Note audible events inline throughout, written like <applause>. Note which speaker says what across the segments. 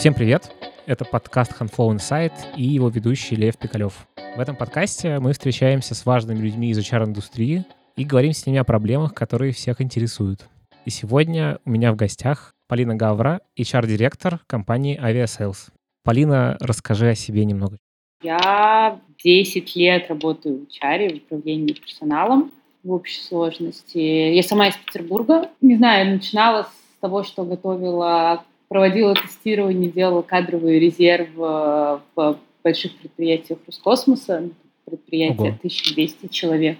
Speaker 1: Всем привет! Это подкаст Handflow Insight и его ведущий Лев Пикалев. В этом подкасте мы встречаемся с важными людьми из HR-индустрии и говорим с ними о проблемах, которые всех интересуют. И сегодня у меня в гостях Полина Гавра, HR-директор компании Aviasales. Полина, расскажи о себе немного.
Speaker 2: Я 10 лет работаю в HR, в управлении персоналом в общей сложности. Я сама из Петербурга. Не знаю, начинала с того, что готовила, проводила тестирование, делала кадровый резерв в больших предприятиях Роскосмоса, предприятие Ого. 1200 человек.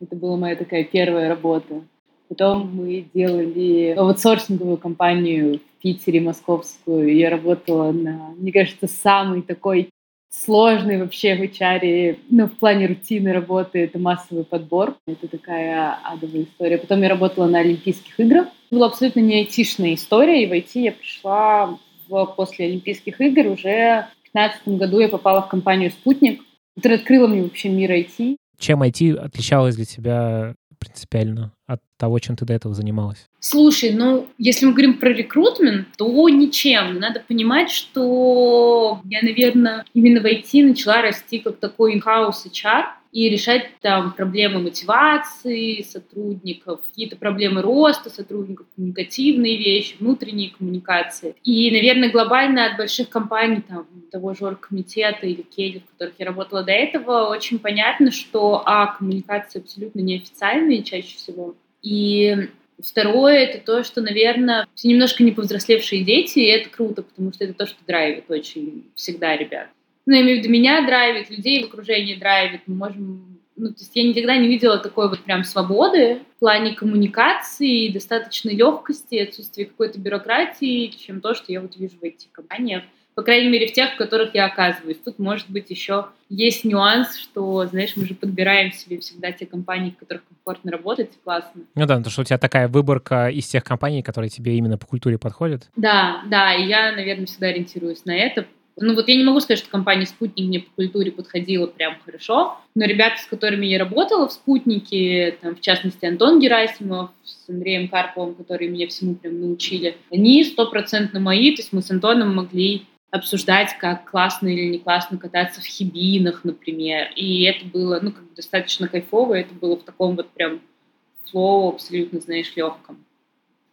Speaker 2: Это была моя такая первая работа. Потом мы делали аутсорсинговую компанию в Питере, московскую. Я работала на, мне кажется, самый такой сложный вообще в HR, ну, в плане рутины работы, это массовый подбор. Это такая адовая история. Потом я работала на Олимпийских играх. Это была абсолютно не айтишная история, и в IT я пришла в, после Олимпийских игр. Уже в 2015 году я попала в компанию «Спутник», которая открыла мне вообще мир IT.
Speaker 1: Чем IT отличалось для тебя принципиально от того, чем ты до этого занималась?
Speaker 2: Слушай, ну, если мы говорим про рекрутмент, то ничем. Надо понимать, что я, наверное, именно в IT начала расти как такой in-house HR, и решать там проблемы мотивации сотрудников, какие-то проблемы роста сотрудников, коммуникативные вещи, внутренние коммуникации. И, наверное, глобально от больших компаний, там, того же оргкомитета или Келли, в которых я работала до этого, очень понятно, что, а, коммуникации абсолютно неофициальные чаще всего, и Второе — это то, что, наверное, все немножко не повзрослевшие дети, и это круто, потому что это то, что драйвит очень всегда ребят ну, я имею в виду, меня драйвит, людей в окружении драйвит, мы можем ну, то есть я никогда не видела такой вот прям свободы в плане коммуникации, достаточной легкости, отсутствия какой-то бюрократии, чем то, что я вот вижу в этих компаниях. По крайней мере, в тех, в которых я оказываюсь. Тут, может быть, еще есть нюанс, что, знаешь, мы же подбираем себе всегда те компании, в которых комфортно работать, классно.
Speaker 1: Ну да, потому что у тебя такая выборка из тех компаний, которые тебе именно по культуре подходят.
Speaker 2: Да, да, и я, наверное, всегда ориентируюсь на это, ну вот я не могу сказать, что компания «Спутник» мне по культуре подходила прям хорошо, но ребята, с которыми я работала в «Спутнике», там, в частности Антон Герасимов с Андреем Карповым, которые меня всему прям научили, они стопроцентно мои, то есть мы с Антоном могли обсуждать, как классно или не классно кататься в хибинах, например. И это было, ну, как бы достаточно кайфово, это было в таком вот прям flow абсолютно, знаешь, легком.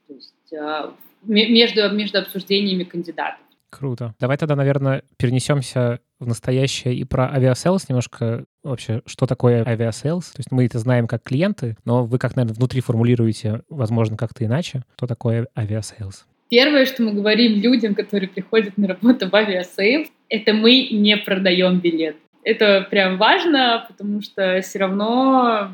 Speaker 2: То есть э, между, между обсуждениями кандидатов.
Speaker 1: Круто. Давай тогда, наверное, перенесемся в настоящее и про Aviasales немножко. Вообще, что такое Aviasales? То есть мы это знаем как клиенты, но вы как, наверное, внутри формулируете, возможно, как-то иначе. Что такое Aviasales?
Speaker 2: Первое, что мы говорим людям, которые приходят на работу в Aviasales, это мы не продаем билет. Это прям важно, потому что все равно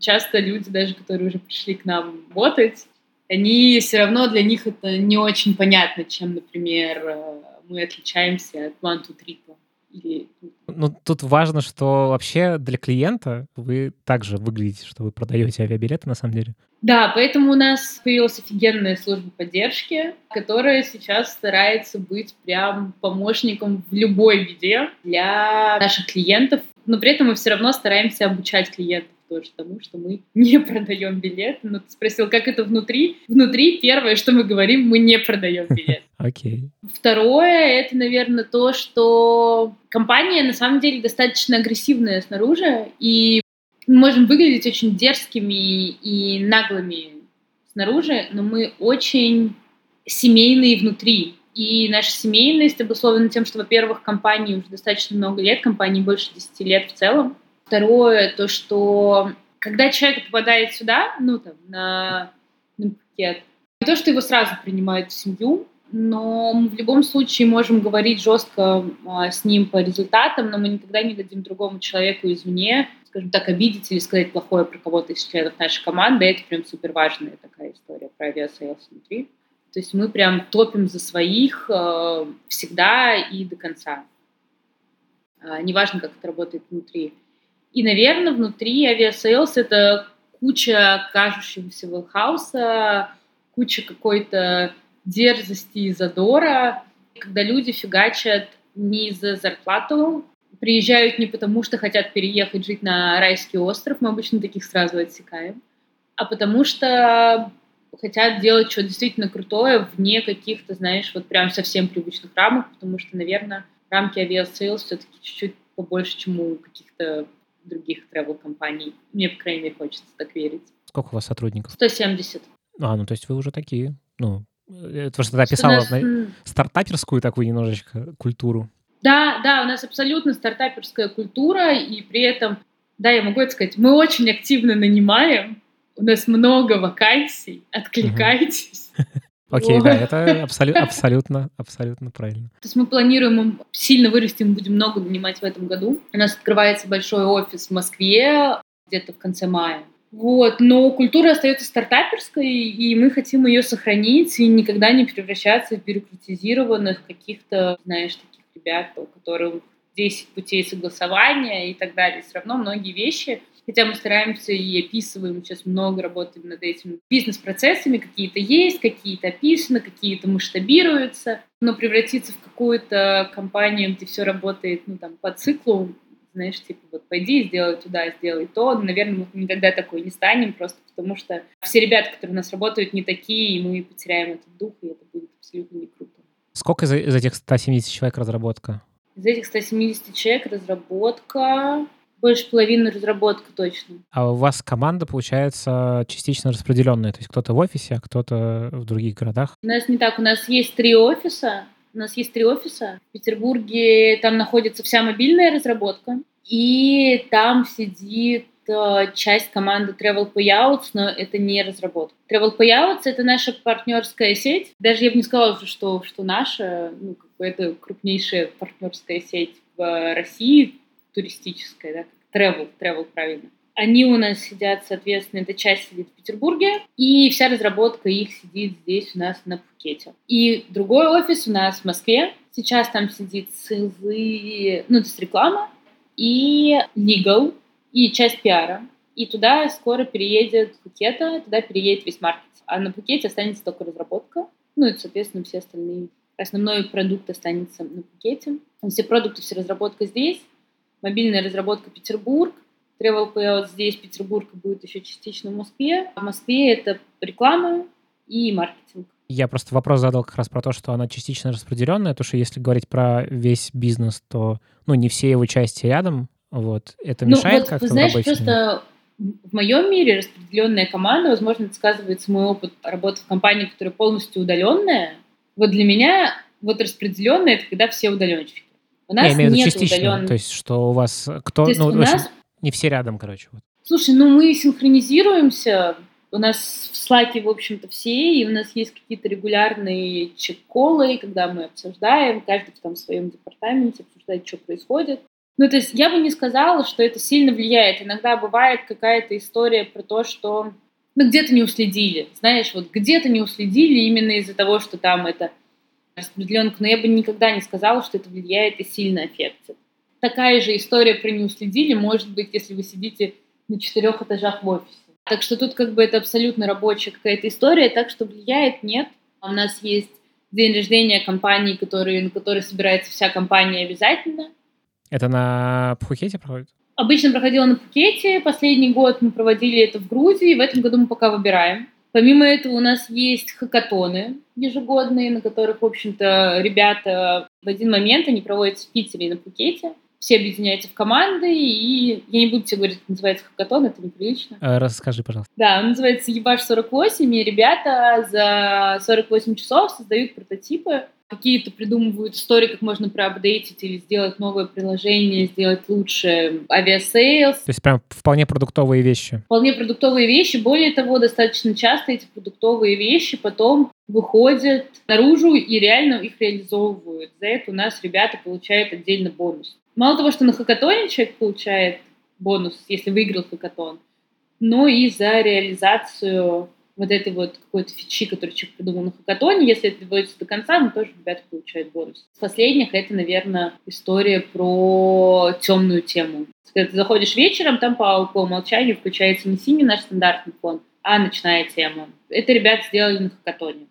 Speaker 2: часто люди, даже которые уже пришли к нам работать, они все равно для них это не очень понятно, чем, например, э, мы отличаемся от One to Triple.
Speaker 1: Ну, тут важно, что вообще для клиента вы также выглядите, что вы продаете авиабилеты на самом деле.
Speaker 2: Да, поэтому у нас появилась офигенная служба поддержки, которая сейчас старается быть прям помощником в любой виде для наших клиентов. Но при этом мы все равно стараемся обучать клиентов тоже тому, что мы <laughs> не продаем билет. Но ты спросил, как это внутри? Внутри первое, что мы говорим, мы не продаем билет. <laughs>
Speaker 1: Окей.
Speaker 2: Okay. Второе, это, наверное, то, что компания на самом деле достаточно агрессивная снаружи, и мы можем выглядеть очень дерзкими и наглыми снаружи, но мы очень семейные внутри. И наша семейность обусловлена тем, что, во-первых, компании уже достаточно много лет, компании больше 10 лет в целом. Второе, то, что когда человек попадает сюда, ну, там, на, на пакет, не то, что его сразу принимают в семью, но мы в любом случае можем говорить жестко а, с ним по результатам, но мы никогда не дадим другому человеку извне, скажем так, обидеть или сказать плохое про кого-то из членов нашей команды. Это прям супер важная такая история про Aviasales внутри. То есть мы прям топим за своих э, всегда и до конца. Э, неважно, как это работает внутри. И, наверное, внутри Aviasales это куча кажущегося хаоса, куча какой-то дерзости и задора, когда люди фигачат не за зарплату, приезжают не потому, что хотят переехать жить на райский остров, мы обычно таких сразу отсекаем, а потому что хотят делать что-то действительно крутое вне каких-то, знаешь, вот прям совсем привычных рамок, потому что, наверное, рамки Aviasales все-таки чуть-чуть побольше, чем у каких-то других travel компаний. Мне, по крайней мере, хочется так верить.
Speaker 1: Сколько у вас сотрудников?
Speaker 2: 170.
Speaker 1: А, ну то есть вы уже такие, ну, это что ты описала нас... стартаперскую такую немножечко культуру.
Speaker 2: Да, да, у нас абсолютно стартаперская культура, и при этом, да, я могу это сказать, мы очень активно нанимаем, у нас много вакансий, откликайтесь. <laughs>
Speaker 1: Окей, да, это абсолютно, абсолютно, абсолютно правильно.
Speaker 2: То есть мы планируем сильно вырасти, мы будем много нанимать в этом году. У нас открывается большой офис в Москве где-то в конце мая. Вот, но культура остается стартаперской, и мы хотим ее сохранить и никогда не превращаться в бюрократизированных каких-то, знаешь, таких ребят, у которых 10 путей согласования и так далее. Все равно многие вещи Хотя мы стараемся и описываем, сейчас много работаем над этим бизнес-процессами, какие-то есть, какие-то описаны, какие-то масштабируются, но превратиться в какую-то компанию, где все работает ну, там, по циклу, знаешь, типа вот пойди, сделай туда, сделай то, наверное, мы никогда такой не станем, просто потому что все ребята, которые у нас работают, не такие, и мы потеряем этот дух, и это будет абсолютно не круто.
Speaker 1: Сколько из, из этих 170 человек разработка?
Speaker 2: Из этих 170 человек разработка больше половины разработка точно.
Speaker 1: А у вас команда, получается, частично распределенная? То есть кто-то в офисе, а кто-то в других городах?
Speaker 2: У нас не так. У нас есть три офиса. У нас есть три офиса. В Петербурге там находится вся мобильная разработка. И там сидит э, часть команды Travel Payouts, но это не разработка. Travel Payouts — это наша партнерская сеть. Даже я бы не сказала, что, что наша, ну, как бы это крупнейшая партнерская сеть в России, туристическая, да, travel, travel правильно. Они у нас сидят, соответственно, эта часть сидит в Петербурге, и вся разработка их сидит здесь у нас на Пхукете. И другой офис у нас в Москве. Сейчас там сидит сылы, ну, то есть реклама, и legal, и часть пиара. И туда скоро переедет Пхукета, туда переедет весь маркетинг. А на Пхукете останется только разработка, ну и, соответственно, все остальные. Основной продукт останется на Пхукете. Все продукты, все разработка здесь мобильная разработка Петербург, Travel Payout здесь, Петербург будет еще частично в Москве. А в Москве это реклама и маркетинг.
Speaker 1: Я просто вопрос задал как раз про то, что она частично распределенная, то что если говорить про весь бизнес, то ну, не все его части рядом, вот, это ну, мешает
Speaker 2: вот,
Speaker 1: как-то
Speaker 2: знаешь, просто в моем мире распределенная команда, возможно, это сказывается мой опыт работы в компании, которая полностью удаленная. Вот для меня вот распределенная это когда все удаленщики.
Speaker 1: У нас Я нет удаленных. То есть, что у вас кто... ну, у нас... Не все рядом, короче.
Speaker 2: Слушай, ну мы синхронизируемся. У нас в Slack, в общем-то, все, и у нас есть какие-то регулярные чек-колы, когда мы обсуждаем, каждый в своем департаменте обсуждает, что происходит. Ну, то есть я бы не сказала, что это сильно влияет. Иногда бывает какая-то история про то, что ну, где-то не уследили. Знаешь, вот где-то не уследили именно из-за того, что там это распределенка, но я бы никогда не сказала, что это влияет и сильно аффектит. Такая же история про не уследили может быть, если вы сидите на четырех этажах в офисе. Так что тут как бы это абсолютно рабочая какая-то история, так что влияет нет. У нас есть день рождения компании, который, на который собирается вся компания обязательно.
Speaker 1: Это на Пхукете проходит?
Speaker 2: Обычно проходило на Пхукете, последний год мы проводили это в Грузии, в этом году мы пока выбираем. Помимо этого у нас есть хакатоны ежегодные, на которых, в общем-то, ребята в один момент, они проводятся в Питере и на Пхукете, все объединяются в команды, и я не буду тебе говорить, называется хакатон, это неприлично.
Speaker 1: А, расскажи, пожалуйста.
Speaker 2: Да, он называется Ебаш 48, и ребята за 48 часов создают прототипы какие-то придумывают истории, как можно проапдейтить или сделать новое приложение, сделать лучше Aviasales. То
Speaker 1: есть прям вполне продуктовые вещи.
Speaker 2: Вполне продуктовые вещи. Более того, достаточно часто эти продуктовые вещи потом выходят наружу и реально их реализовывают. За это у нас ребята получают отдельно бонус. Мало того, что на хакатоне человек получает бонус, если выиграл хакатон, но и за реализацию вот этой вот какой-то фичи, который человек придумал на хакатоне, если это доводится до конца, ну, тоже ребята получают бонус. С последних это, наверное, история про темную тему. Когда ты заходишь вечером, там по, по умолчанию включается не синий наш стандартный фон, а ночная тема. Это ребята сделали на хакатоне.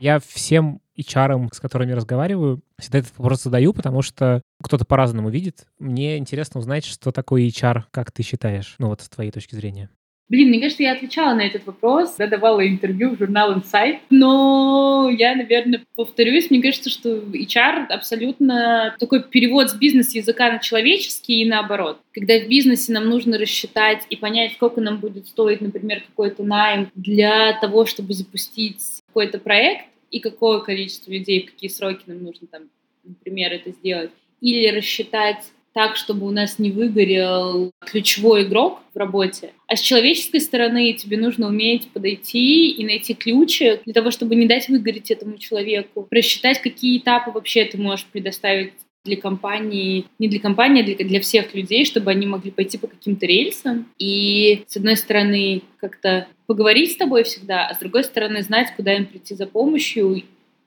Speaker 1: Я всем HR, с которыми разговариваю, всегда этот вопрос задаю, потому что кто-то по-разному видит. Мне интересно узнать, что такое HR, как ты считаешь, ну вот с твоей точки зрения.
Speaker 2: Блин, мне кажется, я отвечала на этот вопрос, я давала интервью в журнал Insight, но я, наверное, повторюсь, мне кажется, что HR абсолютно такой перевод с бизнес-языка на человеческий и наоборот. Когда в бизнесе нам нужно рассчитать и понять, сколько нам будет стоить, например, какой-то найм для того, чтобы запустить какой-то проект, и какое количество людей, в какие сроки нам нужно там, например, это сделать, или рассчитать так, чтобы у нас не выгорел ключевой игрок в работе. А с человеческой стороны тебе нужно уметь подойти и найти ключи для того, чтобы не дать выгореть этому человеку, просчитать, какие этапы вообще ты можешь предоставить для компании, не для компании, а для, для всех людей, чтобы они могли пойти по каким-то рельсам. И, с одной стороны, как-то поговорить с тобой всегда, а с другой стороны, знать, куда им прийти за помощью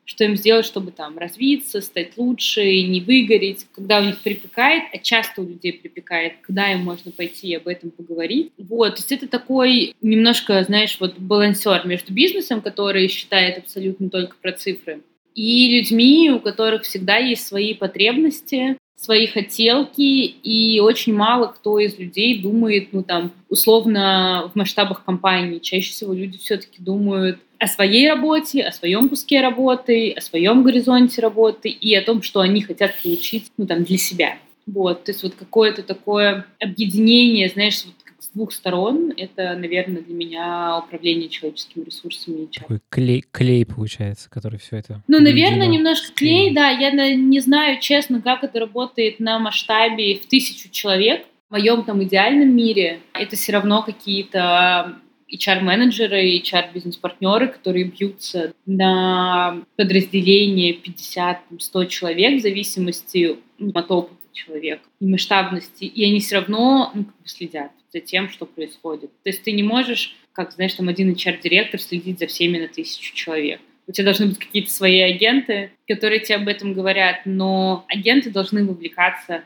Speaker 2: что им сделать, чтобы там развиться, стать лучше, не выгореть, когда у них припекает, а часто у людей припекает, когда им можно пойти и об этом поговорить. Вот, то есть это такой немножко, знаешь, вот балансер между бизнесом, который считает абсолютно только про цифры, и людьми, у которых всегда есть свои потребности, свои хотелки, и очень мало кто из людей думает, ну там, условно, в масштабах компании. Чаще всего люди все-таки думают о своей работе, о своем куске работы, о своем горизонте работы и о том, что они хотят получить, ну там, для себя. Вот, то есть вот какое-то такое объединение, знаешь, вот двух сторон, это, наверное, для меня управление человеческими ресурсами.
Speaker 1: Такой клей, клей получается, который все это...
Speaker 2: Ну, наверное, немножко клей, да. Я не знаю, честно, как это работает на масштабе в тысячу человек. В моем там идеальном мире это все равно какие-то HR-менеджеры, HR-бизнес-партнеры, которые бьются на подразделение 50-100 человек в зависимости от опыта человека и масштабности, и они все равно ну, как бы следят за тем, что происходит. То есть ты не можешь, как, знаешь, там один HR-директор следить за всеми на тысячу человек. У тебя должны быть какие-то свои агенты, которые тебе об этом говорят, но агенты должны вовлекаться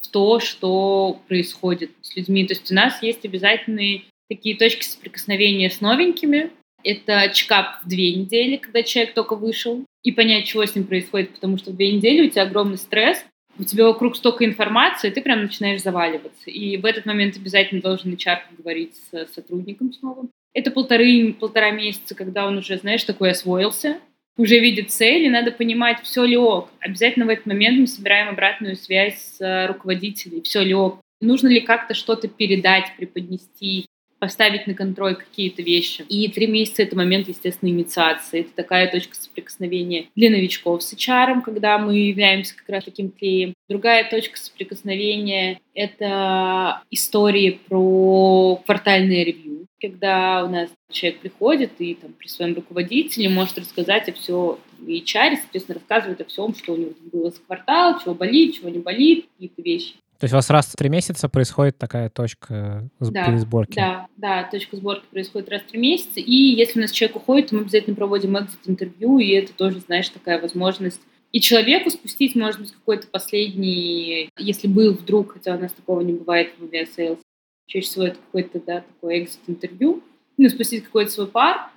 Speaker 2: в то, что происходит с людьми. То есть у нас есть обязательные такие точки соприкосновения с новенькими. Это чекап в две недели, когда человек только вышел, и понять, чего с ним происходит, потому что в две недели у тебя огромный стресс, у тебя вокруг столько информации, ты прям начинаешь заваливаться. И в этот момент обязательно должен HR поговорить с сотрудником снова. Это полторы, полтора месяца, когда он уже, знаешь, такой освоился, уже видит цель, и надо понимать, все ли ок. Обязательно в этот момент мы собираем обратную связь с руководителем, все ли ок. Нужно ли как-то что-то передать, преподнести, поставить на контроль какие-то вещи. И три месяца — это момент, естественно, инициации. Это такая точка соприкосновения для новичков с HR, когда мы являемся как раз таким клеем. Другая точка соприкосновения — это истории про квартальное ревью, когда у нас человек приходит и там, при своем руководителе может рассказать о всем, и HR, соответственно, рассказывает о всем, что у него было за квартал, чего болит, чего не болит, какие-то вещи.
Speaker 1: То есть у вас раз в три месяца происходит такая точка
Speaker 2: да,
Speaker 1: пересборки?
Speaker 2: Да, да, точка сборки происходит раз в три месяца. И если у нас человек уходит, мы обязательно проводим экзит-интервью, и это тоже, знаешь, такая возможность и человеку спустить, может быть, какой-то последний, если был вдруг, хотя у нас такого не бывает в Sales, чаще всего это какой-то, да, такой экзит-интервью, ну, спустить какой-то свой пар,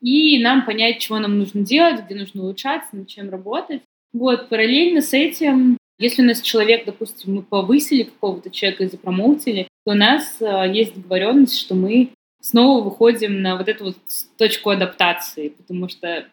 Speaker 2: и нам понять, чего нам нужно делать, где нужно улучшаться, над чем работать. Вот, параллельно с этим если у нас человек, допустим, мы повысили какого-то человека и запромоутили, то у нас э, есть договоренность, что мы снова выходим на вот эту вот точку адаптации, потому что,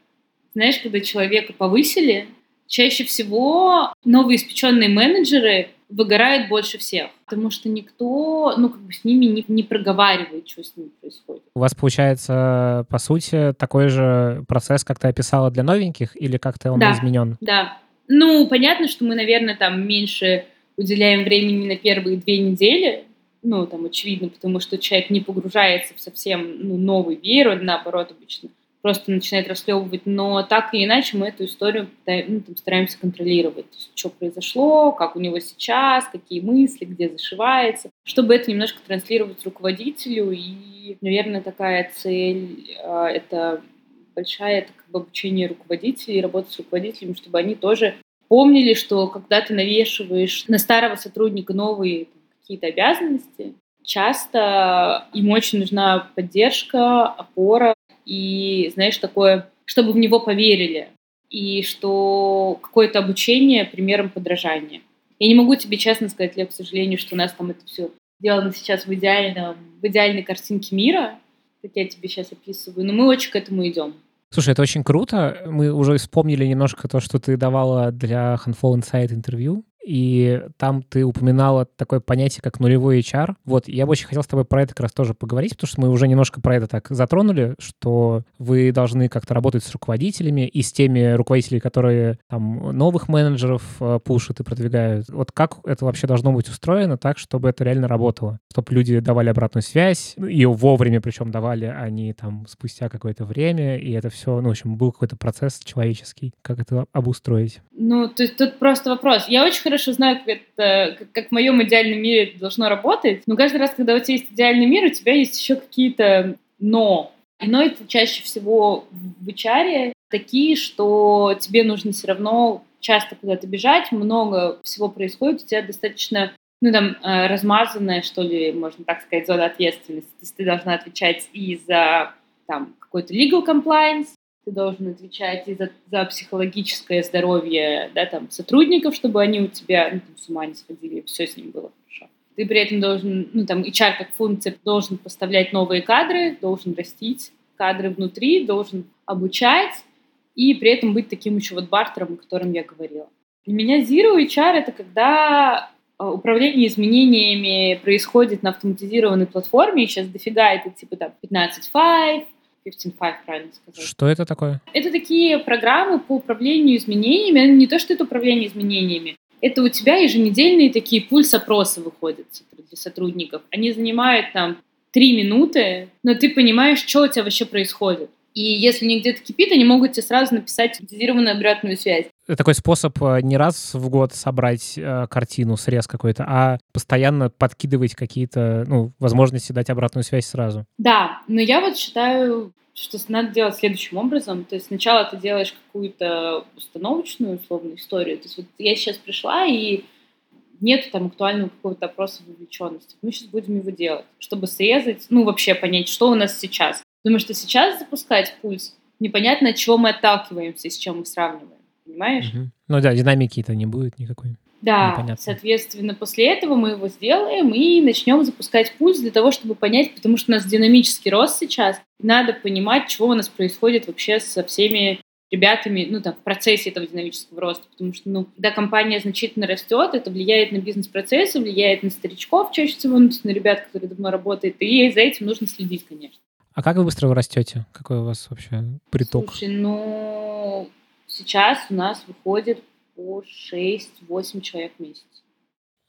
Speaker 2: знаешь, когда человека повысили, чаще всего новые испеченные менеджеры выгорают больше всех, потому что никто, ну, как бы с ними не, не проговаривает, что с ними происходит.
Speaker 1: У вас получается, по сути, такой же процесс, как ты описала для новеньких, или как-то он
Speaker 2: да,
Speaker 1: изменен?
Speaker 2: Да, ну, понятно, что мы, наверное, там меньше уделяем времени на первые две недели, ну, там, очевидно, потому что человек не погружается в совсем ну, новый веер, наоборот, обычно просто начинает расклевывать, но так или иначе мы эту историю ну, там, стараемся контролировать, есть, что произошло, как у него сейчас, какие мысли, где зашивается, чтобы это немножко транслировать руководителю, и, наверное, такая цель э, это большая, это как бы обучение руководителей, работа с руководителями, чтобы они тоже помнили, что когда ты навешиваешь на старого сотрудника новые какие-то обязанности, часто им очень нужна поддержка, опора и, знаешь, такое, чтобы в него поверили. и что какое-то обучение примером подражания. Я не могу тебе честно сказать, Лев, к сожалению, что у нас там это все сделано сейчас в, идеальном, в идеальной картинке мира, как я тебе сейчас описываю, но мы очень к этому идем.
Speaker 1: Слушай, это очень круто. Мы уже вспомнили немножко то, что ты давала для Handful Insight интервью и там ты упоминала такое понятие, как нулевой HR. Вот, я бы очень хотел с тобой про это как раз тоже поговорить, потому что мы уже немножко про это так затронули, что вы должны как-то работать с руководителями и с теми руководителями, которые там новых менеджеров э, пушат и продвигают. Вот как это вообще должно быть устроено так, чтобы это реально работало? Чтобы люди давали обратную связь, ее вовремя причем давали, а не там спустя какое-то время, и это все, ну, в общем, был какой-то процесс человеческий. Как это обустроить?
Speaker 2: Ну, то есть тут просто вопрос. Я очень хорошо знаю, как, это, как, в моем идеальном мире это должно работать, но каждый раз, когда у тебя есть идеальный мир, у тебя есть еще какие-то «но». И «но» — это чаще всего в HR такие, что тебе нужно все равно часто куда-то бежать, много всего происходит, у тебя достаточно ну, там, э, размазанная, что ли, можно так сказать, зона ответственности. То есть ты должна отвечать и за там, какой-то legal compliance, ты должен отвечать и за, за психологическое здоровье да, там, сотрудников, чтобы они у тебя ну, там, с ума не сходили, все с ним было хорошо. Ты при этом должен, ну там HR как функция должен поставлять новые кадры, должен растить кадры внутри, должен обучать и при этом быть таким еще вот бартером, о котором я говорила. Для меня Zero HR — это когда а, управление изменениями происходит на автоматизированной платформе, сейчас дофига это типа там 15.5, 15.5, правильно сказать.
Speaker 1: Что это такое?
Speaker 2: Это такие программы по управлению изменениями. Не то, что это управление изменениями. Это у тебя еженедельные такие пульс-опросы выходят для сотрудников. Они занимают там три минуты, но ты понимаешь, что у тебя вообще происходит. И если не где-то кипит, они могут тебе сразу написать автоматизированную обратную связь.
Speaker 1: Это такой способ э, не раз в год собрать э, картину, срез какой-то, а постоянно подкидывать какие-то ну, возможности дать обратную связь сразу.
Speaker 2: Да, но я вот считаю, что надо делать следующим образом. То есть сначала ты делаешь какую-то установочную условную историю. То есть вот я сейчас пришла и нет там актуального какого-то опроса вовлеченности. Мы сейчас будем его делать, чтобы срезать, ну вообще понять, что у нас сейчас. Потому что сейчас запускать пульс, непонятно, от чего мы отталкиваемся с чем мы сравниваем. Понимаешь? Угу.
Speaker 1: Ну да, динамики-то не будет никакой.
Speaker 2: Да, Непонятно. соответственно, после этого мы его сделаем и начнем запускать пульс для того, чтобы понять, потому что у нас динамический рост сейчас, надо понимать, чего у нас происходит вообще со всеми ребятами, ну, там, в процессе этого динамического роста, потому что, ну, когда компания значительно растет, это влияет на бизнес-процессы, влияет на старичков чаще всего, ну, на ребят, которые давно работают, и за этим нужно следить, конечно.
Speaker 1: А как вы быстро вы растете? Какой у вас вообще приток?
Speaker 2: Слушай, ну, сейчас у нас выходит по 6-8 человек в месяц.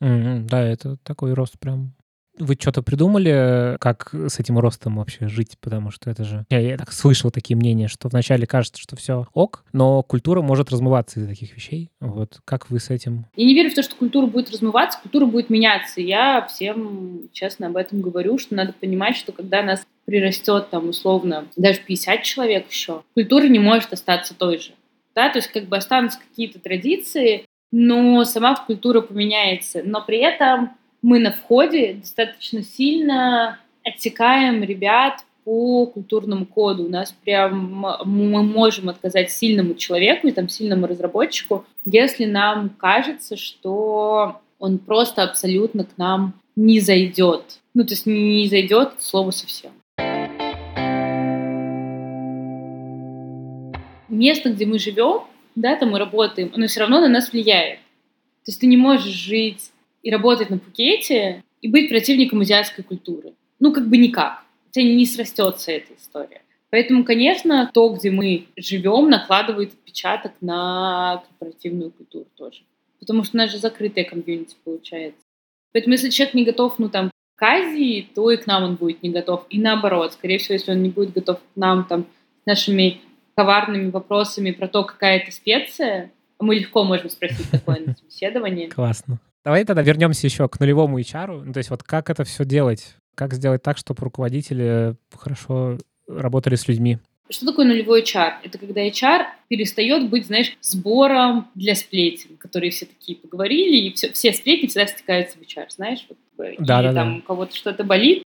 Speaker 1: Mm-hmm, да, это такой рост прям вы что-то придумали, как с этим ростом вообще жить? Потому что это же... Я, я так слышал такие мнения, что вначале кажется, что все ок, но культура может размываться из-за таких вещей. Вот как вы с этим?
Speaker 2: Я не верю в то, что культура будет размываться, культура будет меняться. Я всем честно об этом говорю, что надо понимать, что когда нас прирастет там условно даже 50 человек еще, культура не может остаться той же. Да, то есть как бы останутся какие-то традиции, но сама культура поменяется. Но при этом мы на входе достаточно сильно отсекаем ребят по культурному коду. У нас прям мы можем отказать сильному человеку и там сильному разработчику, если нам кажется, что он просто абсолютно к нам не зайдет. Ну, то есть не зайдет слово совсем. Место, где мы живем, да, там мы работаем, оно все равно на нас влияет. То есть ты не можешь жить и работать на Пхукете и быть противником азиатской культуры. Ну, как бы никак. У тебя не срастется эта история. Поэтому, конечно, то, где мы живем, накладывает отпечаток на корпоративную культуру тоже. Потому что у нас же закрытая комьюнити получается. Поэтому если человек не готов, ну, там, к Азии, то и к нам он будет не готов. И наоборот, скорее всего, если он не будет готов к нам, там, нашими коварными вопросами про то, какая это специя, мы легко можем спросить такое на собеседовании.
Speaker 1: Классно. Давай тогда вернемся еще к нулевому HR. Ну, то есть вот как это все делать? Как сделать так, чтобы руководители хорошо работали с людьми?
Speaker 2: Что такое нулевой HR? Это когда HR перестает быть, знаешь, сбором для сплетен, которые все такие поговорили, и все, все сплетни всегда стекаются в HR, знаешь? Вот,
Speaker 1: да,
Speaker 2: или
Speaker 1: да,
Speaker 2: там
Speaker 1: да.
Speaker 2: у кого-то что-то болит,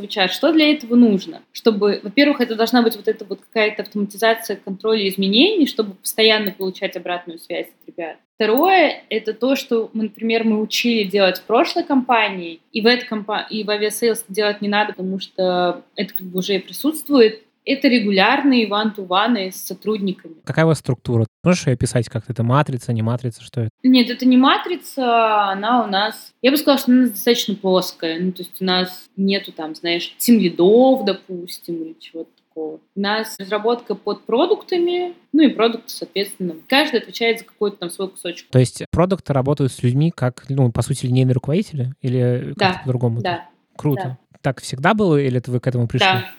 Speaker 2: в HR. Что для этого нужно? Чтобы, во-первых, это должна быть вот эта вот какая-то автоматизация контроля изменений, чтобы постоянно получать обратную связь от ребят. Второе — это то, что, например, мы учили делать в прошлой компании, и в этой компании, и в Aviasales делать не надо, потому что это как бы уже присутствует, это регулярные one-to-one'ы с сотрудниками.
Speaker 1: Какая у вас структура? Можешь ее описать как-то? Это матрица, не матрица, что это?
Speaker 2: Нет, это не матрица, она у нас... Я бы сказала, что она достаточно плоская. Ну, то есть у нас нету там, знаешь, тимлидов, допустим, или чего-то такого. У нас разработка под продуктами, ну и продукты, соответственно. Каждый отвечает за какой-то там свой кусочек.
Speaker 1: То есть продукты работают с людьми как, ну, по сути, линейные руководители? Или
Speaker 2: да,
Speaker 1: как-то по-другому?
Speaker 2: Да.
Speaker 1: Круто.
Speaker 2: Да.
Speaker 1: Так всегда было или это вы к этому пришли?
Speaker 2: Да,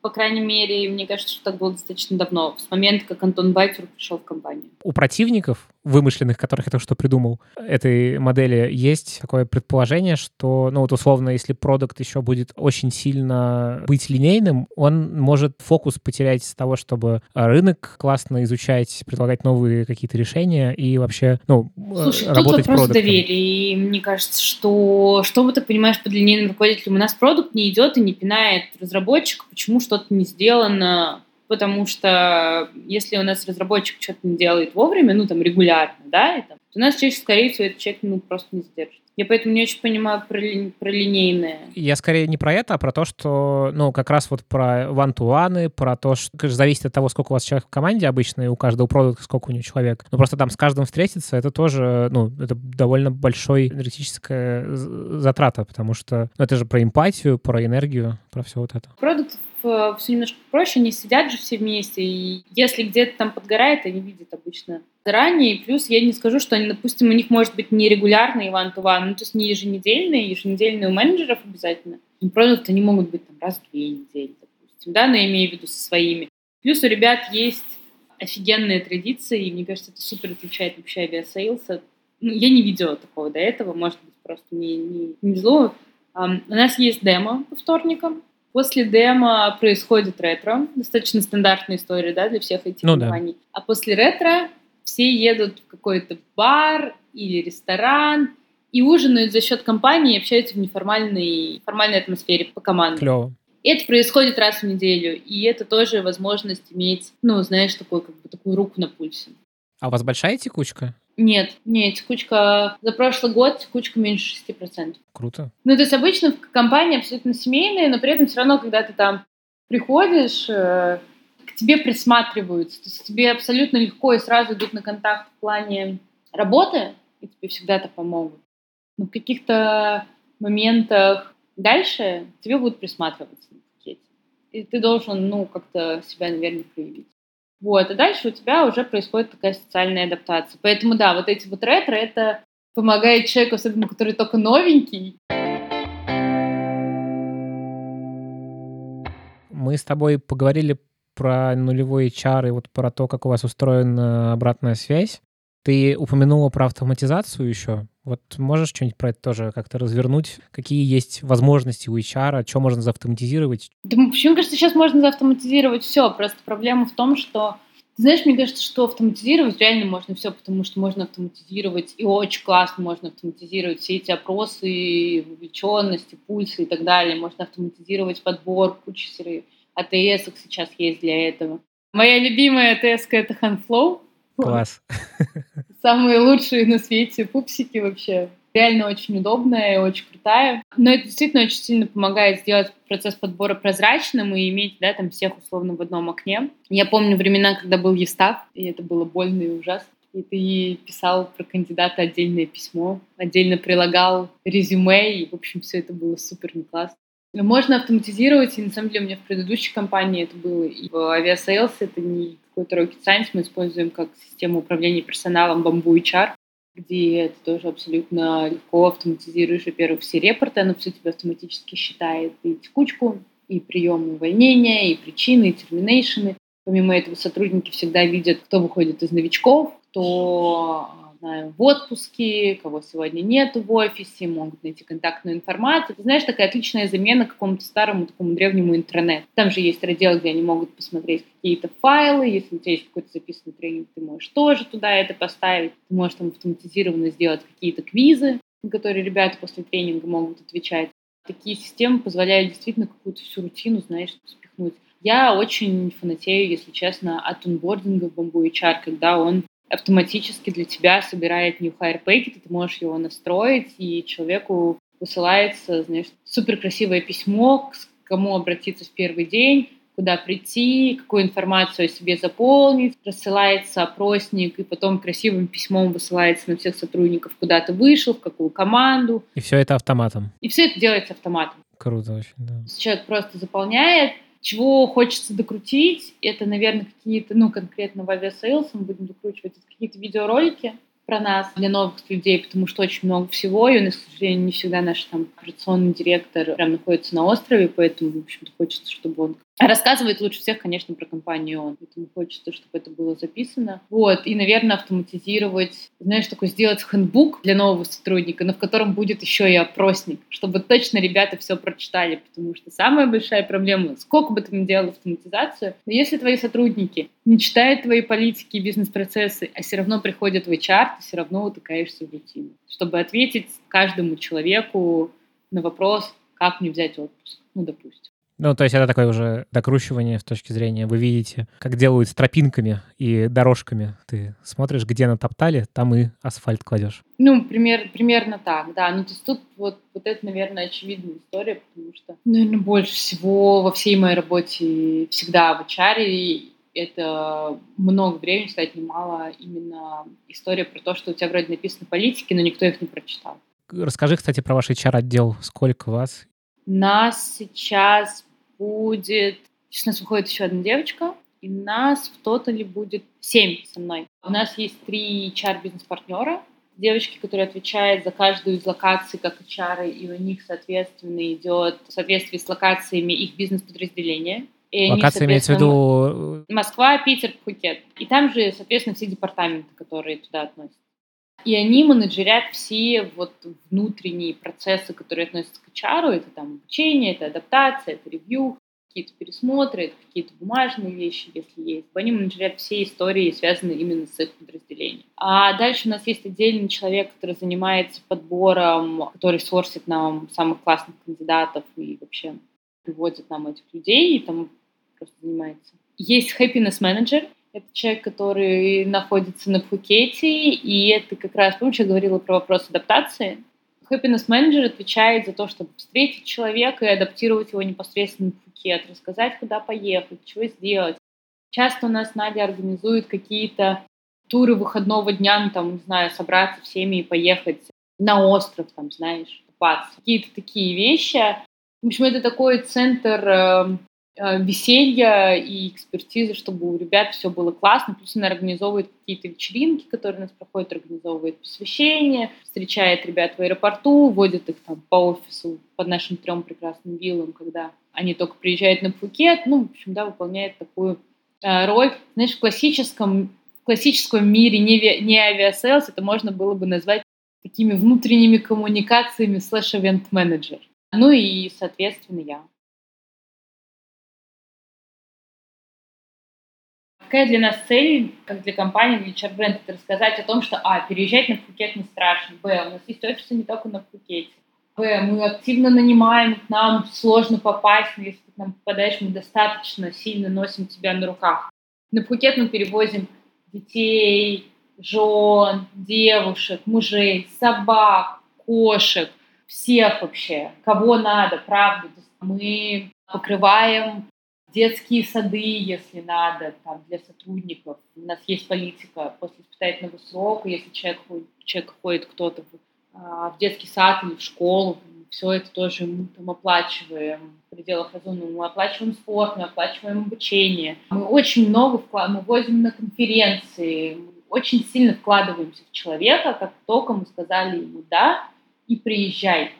Speaker 2: по крайней мере, мне кажется, что так было достаточно давно, с момента, как Антон Байтер пришел в компанию.
Speaker 1: У противников, вымышленных, которых я только что придумал, этой модели, есть такое предположение, что, ну вот условно, если продукт еще будет очень сильно быть линейным, он может фокус потерять с того, чтобы рынок классно изучать, предлагать новые какие-то решения и вообще, ну,
Speaker 2: Слушай,
Speaker 1: работать
Speaker 2: тут вопрос
Speaker 1: продуктом.
Speaker 2: доверия. И мне кажется, что что бы ты понимаешь под линейным руководителем? У нас продукт не идет и не пинает разработчика, почему что-то не сделано, потому что если у нас разработчик что-то не делает вовремя, ну, там, регулярно, да, это, то у нас человек, скорее всего, этот человек, ну, просто не сдержит. Я поэтому не очень понимаю про, ли, про линейное.
Speaker 1: Я скорее не про это, а про то, что, ну, как раз вот про one-to-one, про то, что конечно, зависит от того, сколько у вас человек в команде обычно, и у каждого продукта сколько у него человек. Но просто там с каждым встретиться, это тоже, ну, это довольно большой энергетическая затрата, потому что ну, это же про эмпатию, про энергию, про все вот это.
Speaker 2: Продукт все немножко проще, они сидят же все вместе, и если где-то там подгорает, они видят обычно заранее, плюс я не скажу, что они, допустим, у них может быть нерегулярный one-to-one, ну, то есть не еженедельные, еженедельные у менеджеров обязательно. И продукты, они могут быть там раз в две недели, допустим, да, но я имею в виду со своими. Плюс у ребят есть офигенные традиции, и мне кажется, это супер отличает вообще Aviasales'а. Ну, я не видела такого до этого, может быть, просто не, не, не везло. Um, у нас есть демо по вторникам, После демо происходит ретро. Достаточно стандартная история, да, для всех этих
Speaker 1: ну,
Speaker 2: компаний.
Speaker 1: Да.
Speaker 2: А после ретро все едут в какой-то бар или ресторан и ужинают за счет компании общаются в неформальной формальной атмосфере по команде.
Speaker 1: Клево.
Speaker 2: Это происходит раз в неделю, и это тоже возможность иметь, ну, знаешь, такой, как бы, такую руку на пульсе.
Speaker 1: А у вас большая текучка?
Speaker 2: Нет, нет, текучка за прошлый год текучка меньше 6%.
Speaker 1: Круто.
Speaker 2: Ну, то есть обычно компания абсолютно семейная, но при этом все равно, когда ты там приходишь, э, к тебе присматриваются. То есть тебе абсолютно легко и сразу идут на контакт в плане работы, и тебе всегда это помогут. Но в каких-то моментах дальше тебе будут присматриваться на пакете. И ты должен, ну, как-то себя, наверное, проявить. Вот, и дальше у тебя уже происходит такая социальная адаптация. Поэтому, да, вот эти вот ретро, это помогает человеку, особенно который только новенький.
Speaker 1: Мы с тобой поговорили про нулевой HR и вот про то, как у вас устроена обратная связь. Ты упомянула про автоматизацию еще. Вот можешь что-нибудь про это тоже как-то развернуть? Какие есть возможности у HR? Что можно заавтоматизировать?
Speaker 2: Да, почему кажется, сейчас можно заавтоматизировать все. Просто проблема в том, что знаешь, мне кажется, что автоматизировать реально можно все, потому что можно автоматизировать, и очень классно можно автоматизировать все эти опросы, вовлеченности, пульсы и так далее. Можно автоматизировать подбор, куча АТС сейчас есть для этого. Моя любимая АТС — это HandFlow.
Speaker 1: Класс. <laughs>
Speaker 2: Самые лучшие на свете пупсики вообще. Реально очень удобная и очень крутая. Но это действительно очень сильно помогает сделать процесс подбора прозрачным и иметь да, там всех условно в одном окне. Я помню времена, когда был Естав, и это было больно и ужасно. И ты писал про кандидата отдельное письмо, отдельно прилагал резюме, и, в общем, все это было супер классно. Можно автоматизировать, и на самом деле у меня в предыдущей компании это было, и в Aviasales это не какой-то rocket science, мы используем как систему управления персоналом Bamboo HR, где ты тоже абсолютно легко автоматизируешь, во-первых, все report'ы, оно все тебе автоматически считает и текучку, и прием увольнения, и причины, и termination'ы. Помимо этого, сотрудники всегда видят, кто выходит из новичков, кто, не знаю, в отпуске, кого сегодня нет в офисе, могут найти контактную информацию. Ты знаешь, такая отличная замена какому-то старому такому древнему интранету. Там же есть раздел, где они могут посмотреть какие-то файлы. Если у тебя есть какой-то записанный тренинг, ты можешь тоже туда это поставить. Ты можешь там автоматизированно сделать какие-то квизы, на которые ребята после тренинга могут отвечать. Такие системы позволяют действительно какую-то всю рутину, знаешь, спихнуть. Я очень фанатею, если честно, от онбординга в Bamboo HR, когда он автоматически для тебя собирает new hire packet, ты можешь его настроить, и человеку высылается, знаешь, супер красивое письмо, к кому обратиться в первый день, куда прийти, какую информацию о себе заполнить, рассылается опросник, и потом красивым письмом высылается на всех сотрудников, куда ты вышел, в какую команду.
Speaker 1: И все это автоматом.
Speaker 2: И все это делается автоматом.
Speaker 1: Круто очень, да.
Speaker 2: Человек просто заполняет, чего хочется докрутить, это, наверное, какие-то, ну, конкретно в Aviasales мы будем докручивать, какие-то видеоролики про нас для новых людей, потому что очень много всего, и у к сожалению, не всегда наш там операционный директор прям находится на острове, поэтому, в общем-то, хочется, чтобы он Рассказывает лучше всех, конечно, про компанию он. Поэтому хочется, чтобы это было записано. Вот. И, наверное, автоматизировать, знаешь, такой сделать handbook для нового сотрудника, но в котором будет еще и опросник, чтобы точно ребята все прочитали. Потому что самая большая проблема, сколько бы ты ни делал автоматизацию, но если твои сотрудники не читают твои политики и бизнес-процессы, а все равно приходят в HR, ты все равно утыкаешься в рутину. Чтобы ответить каждому человеку на вопрос, как мне взять отпуск, ну, допустим.
Speaker 1: Ну, то есть это такое уже докручивание с точки зрения, вы видите, как делают с тропинками и дорожками. Ты смотришь, где натоптали, там и асфальт кладешь.
Speaker 2: Ну, пример, примерно так, да. Ну, то есть тут вот, вот это, наверное, очевидная история, потому что, наверное, больше всего во всей моей работе всегда в HR это много времени, кстати, немало именно история про то, что у тебя вроде написаны политики, но никто их не прочитал.
Speaker 1: Расскажи, кстати, про ваш HR-отдел. Сколько вас?
Speaker 2: Нас сейчас будет... Сейчас у нас выходит еще одна девочка, и нас в тотале будет семь со мной. У нас есть три HR-бизнес-партнера, девочки, которые отвечают за каждую из локаций как HR, и у них, соответственно, идет в соответствии с локациями их бизнес-подразделения.
Speaker 1: И Локация они, имеется в виду...
Speaker 2: Москва, Питер, Пхукет. И там же, соответственно, все департаменты, которые туда относятся. И они менеджерят все вот внутренние процессы, которые относятся к HR. Это там обучение, это адаптация, это ревью, какие-то пересмотры, это какие-то бумажные вещи, если есть. Они менеджерят все истории, связанные именно с их подразделением. А дальше у нас есть отдельный человек, который занимается подбором, который сорсит нам самых классных кандидатов и вообще приводит нам этих людей, и там просто занимается. Есть happiness manager, это человек, который находится на Пхукете, и это как раз, помнишь, я говорила про вопрос адаптации? Happiness Manager отвечает за то, чтобы встретить человека и адаптировать его непосредственно в Пхукет, рассказать, куда поехать, чего сделать. Часто у нас Надя организует какие-то туры выходного дня, ну, там, не знаю, собраться всеми и поехать на остров, там, знаешь, купаться. Какие-то такие вещи. В общем, это такой центр эм, веселья и экспертизы, чтобы у ребят все было классно. Плюс она организовывает какие-то вечеринки, которые у нас проходят, организовывает посвящение, встречает ребят в аэропорту, водит их там по офису под нашим трем прекрасным виллам, когда они только приезжают на Пхукет. Ну, в общем, да, выполняет такую э, роль. Знаешь, в классическом, в классическом мире не, не Aviasales это можно было бы назвать такими внутренними коммуникациями slash event-менеджер. Ну и, соответственно, я. Какая для нас цель, как для компании, для HR-бренда, это рассказать о том, что, а, переезжать на Пхукет не страшно, б, у нас есть офисы не только на Пхукете, б, мы активно нанимаем, к нам сложно попасть, но если ты к нам попадаешь, мы достаточно сильно носим тебя на руках. На Пхукет мы перевозим детей, жен, девушек, мужей, собак, кошек, всех вообще, кого надо, правда. Мы покрываем детские сады, если надо, там, для сотрудников. У нас есть политика после испытательного срока, если человек человек ходит кто-то в, а, в детский сад или в школу, все это тоже мы там оплачиваем в пределах разумного. Мы оплачиваем спорт, мы оплачиваем обучение. Мы очень много вкладываем, мы возим на конференции, мы очень сильно вкладываемся в человека, как только мы сказали ему «да» и «приезжай».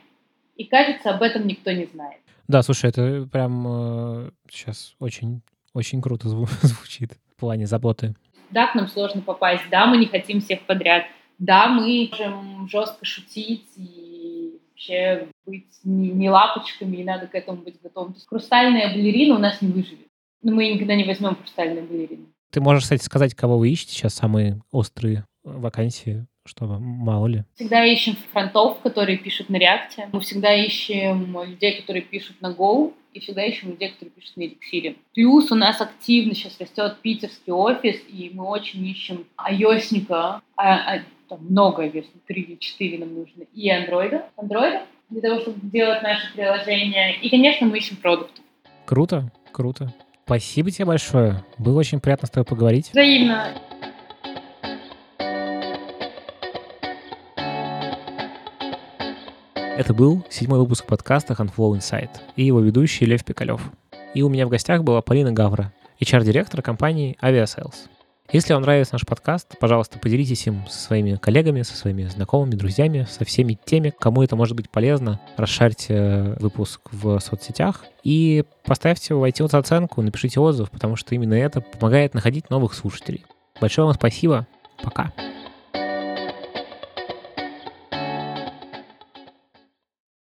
Speaker 2: И кажется, об этом никто не знает.
Speaker 1: Да, слушай, это прям э, сейчас очень, очень круто зву- <laughs> звучит в плане заботы.
Speaker 2: Да, к нам сложно попасть, да, мы не хотим всех подряд, да, мы можем жестко шутить и вообще быть не, не лапочками, и надо к этому быть готовым. То есть хрустальная балерина у нас не выживет. Но мы никогда не возьмем хрустальную балерину.
Speaker 1: Ты можешь, кстати, сказать, кого вы ищете сейчас, самые острые вакансии чтобы мало ли.
Speaker 2: Всегда ищем фронтов, которые пишут на реакте. Мы всегда ищем людей, которые пишут на Go, и всегда ищем людей, которые пишут на Elixir. Плюс у нас активно сейчас растет питерский офис, и мы очень ищем ios а, а, там много ios три или четыре нам нужно, и андроида, андроида для того, чтобы делать наши приложения. И, конечно, мы ищем продукты.
Speaker 1: Круто, круто. Спасибо тебе большое. Было очень приятно с тобой поговорить.
Speaker 2: Взаимно.
Speaker 1: Это был седьмой выпуск подкаста Handflow Insight и его ведущий Лев Пикалев. И у меня в гостях была Полина Гавра, HR-директор компании Aviasales. Если вам нравится наш подкаст, пожалуйста, поделитесь им со своими коллегами, со своими знакомыми, друзьями, со всеми теми, кому это может быть полезно. Расшарьте э, выпуск в соцсетях и поставьте в iTunes оценку, напишите отзыв, потому что именно это помогает находить новых слушателей. Большое вам спасибо. Пока.